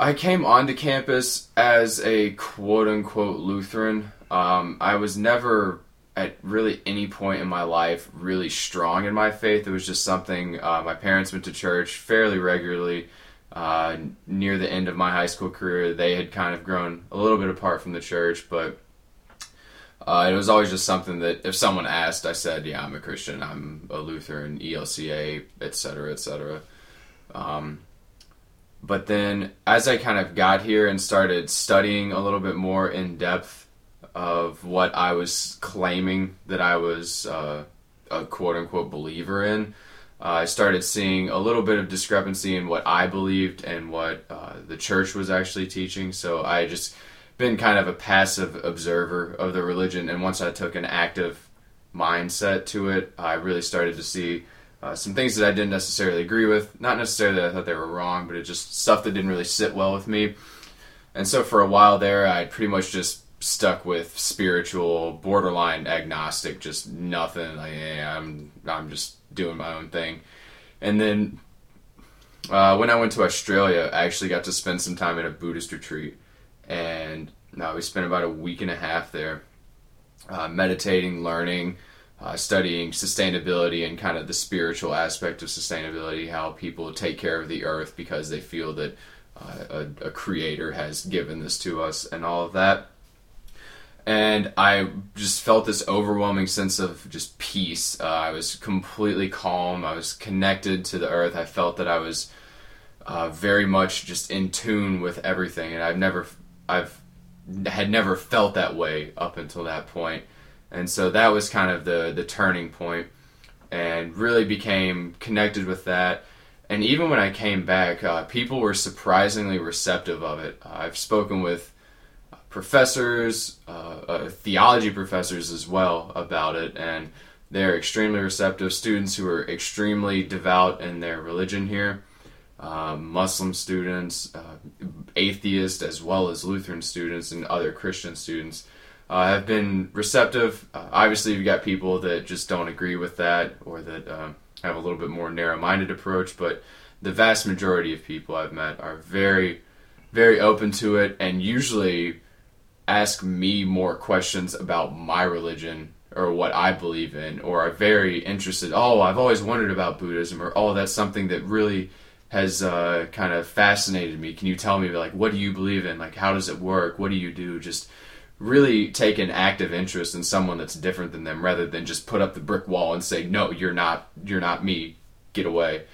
I came onto campus as a quote unquote Lutheran. Um, I was never at really any point in my life really strong in my faith. It was just something uh, my parents went to church fairly regularly. Uh, near the end of my high school career, they had kind of grown a little bit apart from the church, but uh, it was always just something that if someone asked, I said, "Yeah, I'm a Christian. I'm a Lutheran, ELCA, etc., etc." Um, but then, as I kind of got here and started studying a little bit more in depth of what I was claiming that I was uh, a quote unquote believer in, uh, I started seeing a little bit of discrepancy in what I believed and what uh, the church was actually teaching. So I just been kind of a passive observer of the religion, and once I took an active mindset to it, I really started to see uh, some things that I didn't necessarily agree with. Not necessarily that I thought they were wrong, but it just stuff that didn't really sit well with me. And so for a while there, I pretty much just stuck with spiritual, borderline agnostic, just nothing. Like, yeah, I'm I'm just doing my own thing. And then uh, when I went to Australia, I actually got to spend some time at a Buddhist retreat, and now uh, we spent about a week and a half there, uh, meditating, learning, uh, studying sustainability and kind of the spiritual aspect of sustainability, how people take care of the earth because they feel that uh, a, a creator has given this to us, and all of that and I just felt this overwhelming sense of just peace. Uh, I was completely calm. I was connected to the earth. I felt that I was uh, very much just in tune with everything, and I've never, I've had never felt that way up until that point, and so that was kind of the the turning point, and really became connected with that. And even when I came back, uh, people were surprisingly receptive of it. I've spoken with professors, uh, uh, theology professors as well about it, and they're extremely receptive. Students who are extremely devout in their religion here, uh, Muslim students, uh, atheist as well as Lutheran students, and other Christian students. Uh, have been receptive. Uh, obviously, you've got people that just don't agree with that or that have a little bit more narrow-minded approach, but the vast majority of people I've met are very, very open to it, and usually ask me more questions about my religion or what I believe in, or are very interested. Oh, I've always wondered about Buddhism, or oh, that's something that really has uh, kind of fascinated me. Can you tell me, like, what do you believe in? Like, how does it work? What do you do? Just really take an active interest in someone that's different than them, rather than just put up the brick wall and say, no, you're not, you're not me, get away.